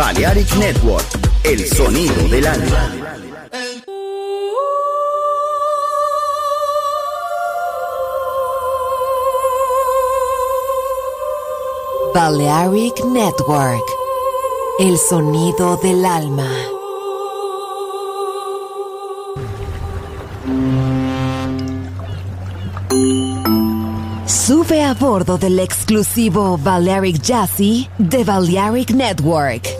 Balearic Network, el sonido del alma. Balearic Network, el sonido del alma. Sube a bordo del exclusivo Balearic Jazzy de Balearic Network.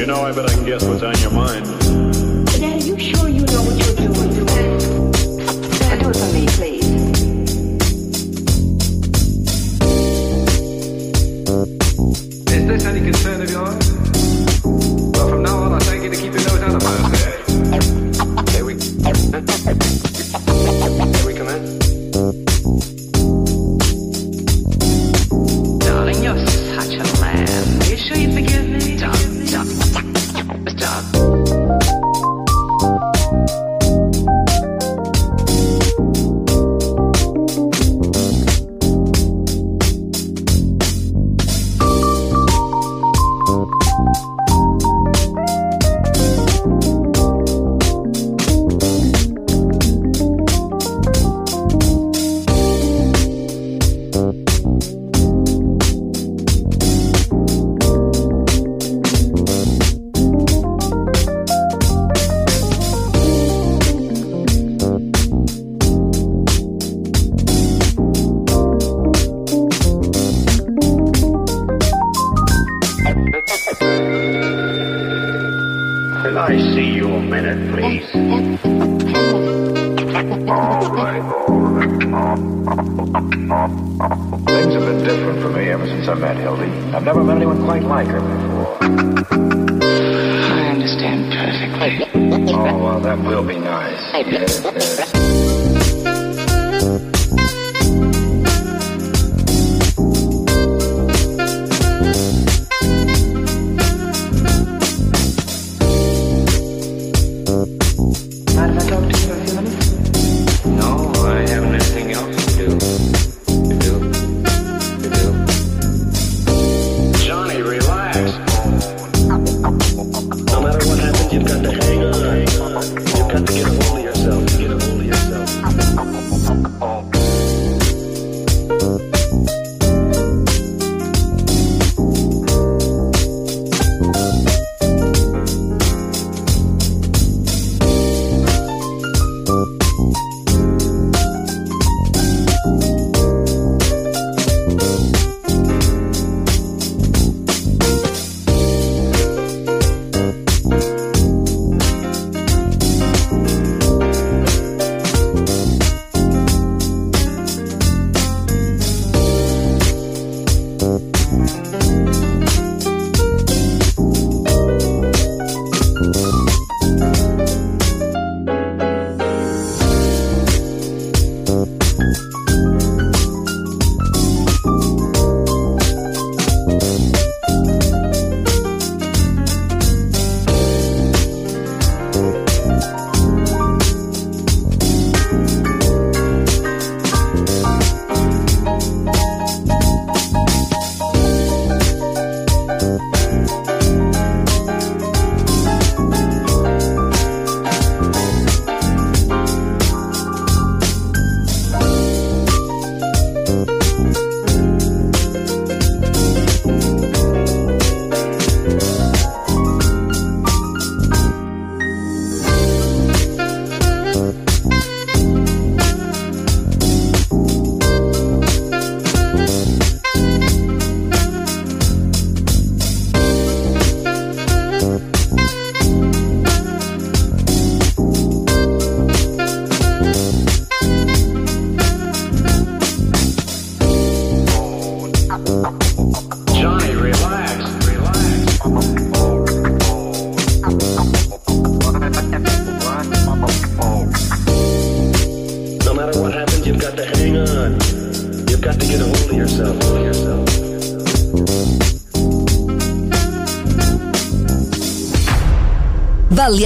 You know, I bet I can guess what's on your mind. Dad, are you sure you know what you're doing? For me, please. Is this any concern of yours?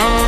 Uh-uh.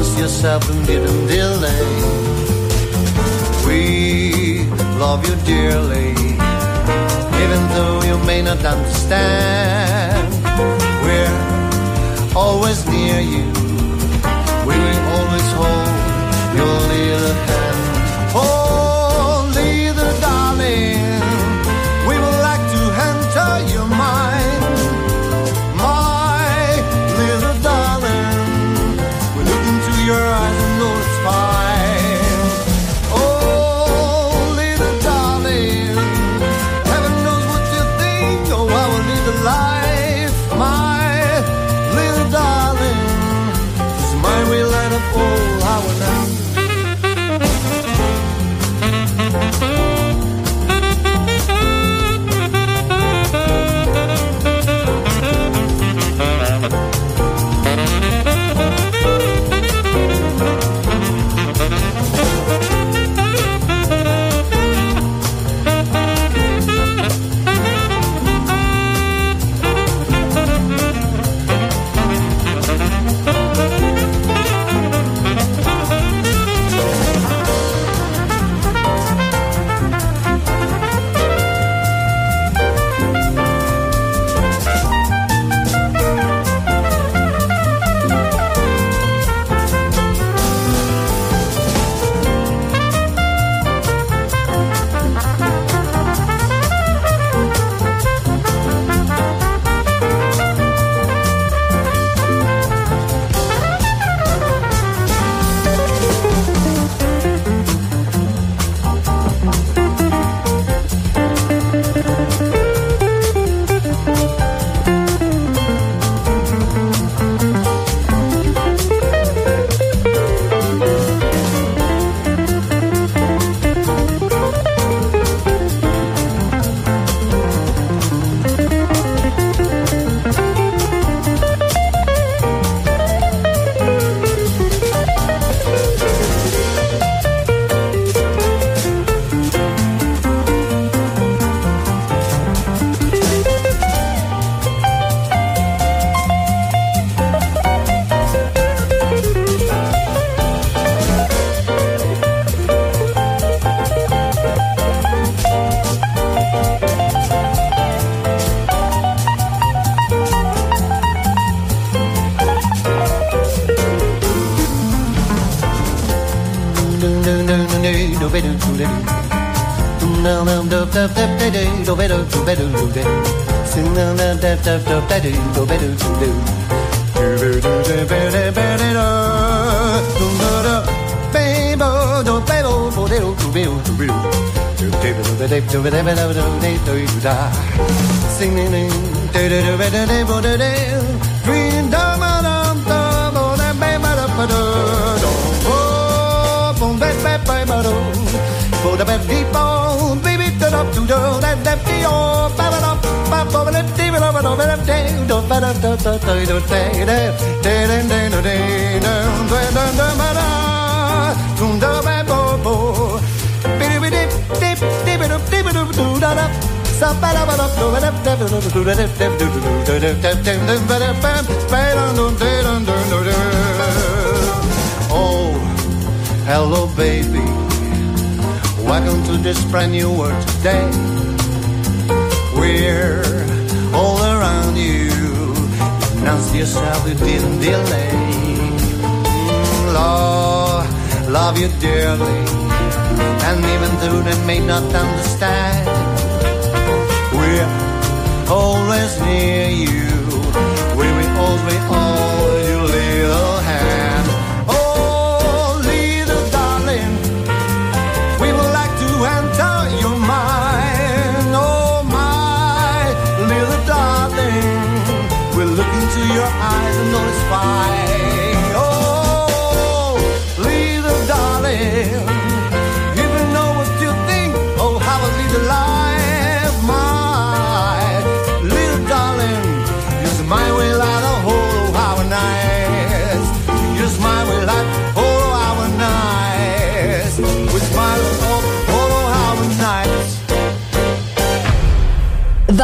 Announce yourself and didn't delay. We love you dearly, even though you may not understand. We're always near you. We will always hold your little hand. Oh, hello, baby. Welcome to this brand new world today. We're all around you. Announce yourself, you didn't delay. Mm, Love, love you dearly. And even though they may not understand, we're always near you.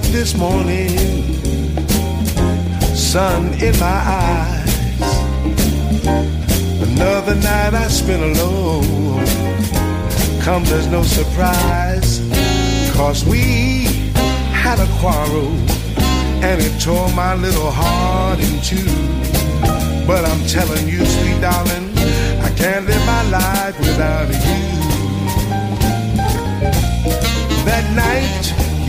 Up this morning, sun in my eyes. Another night I spent alone. Comes as no surprise, cause we had a quarrel and it tore my little heart in two. But I'm telling you, sweet darling, I can't live my life without you. That night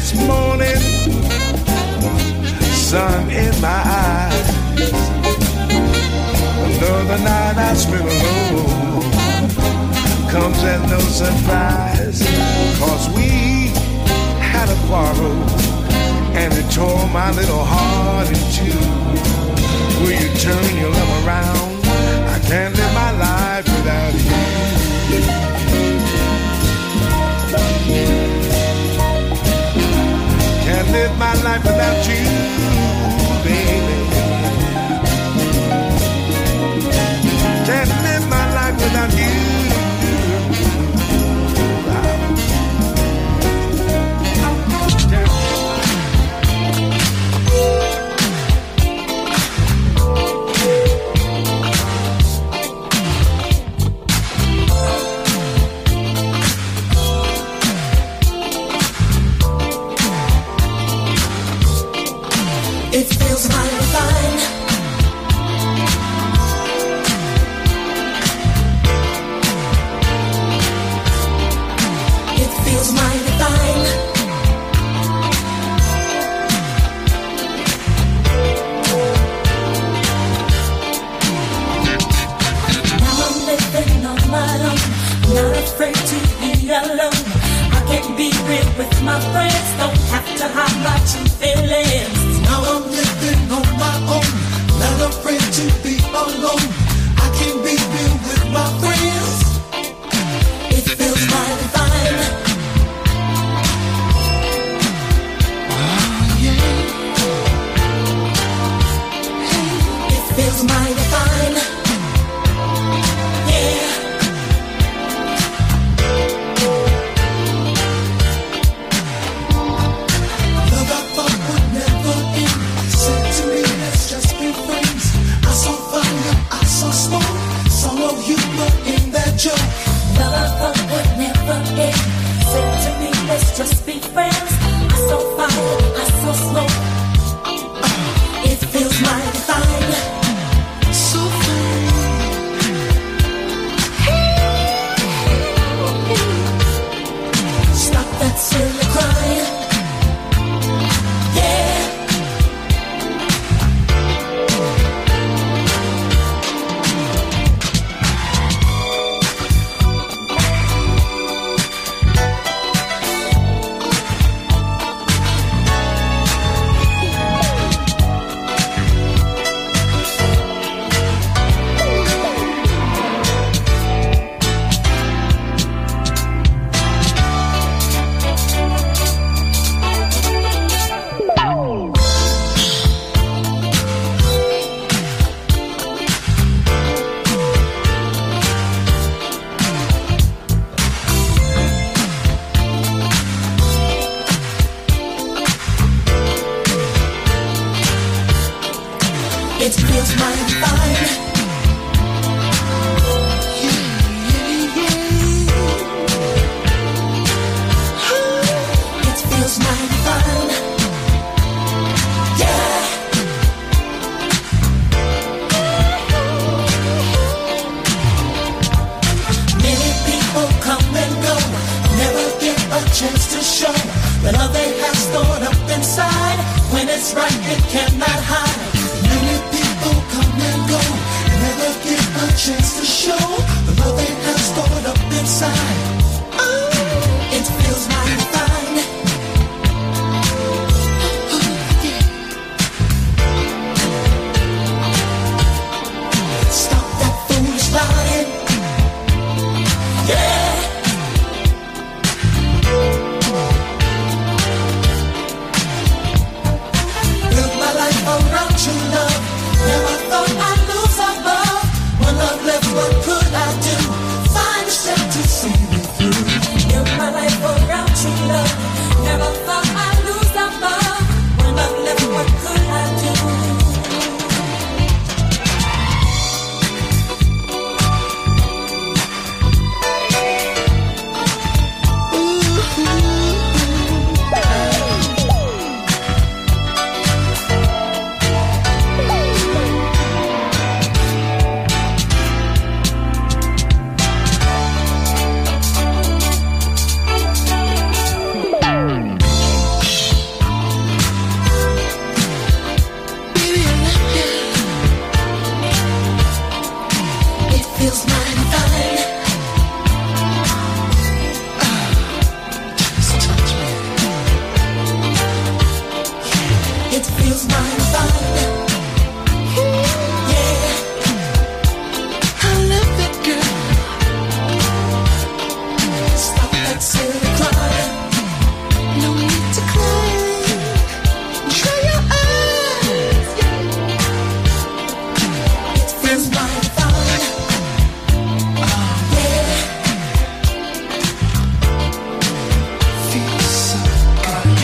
it's morning, sun in my eyes. Another night I spent alone comes at no surprise, cause we had a quarrel and it tore my little heart in two. Will you turn your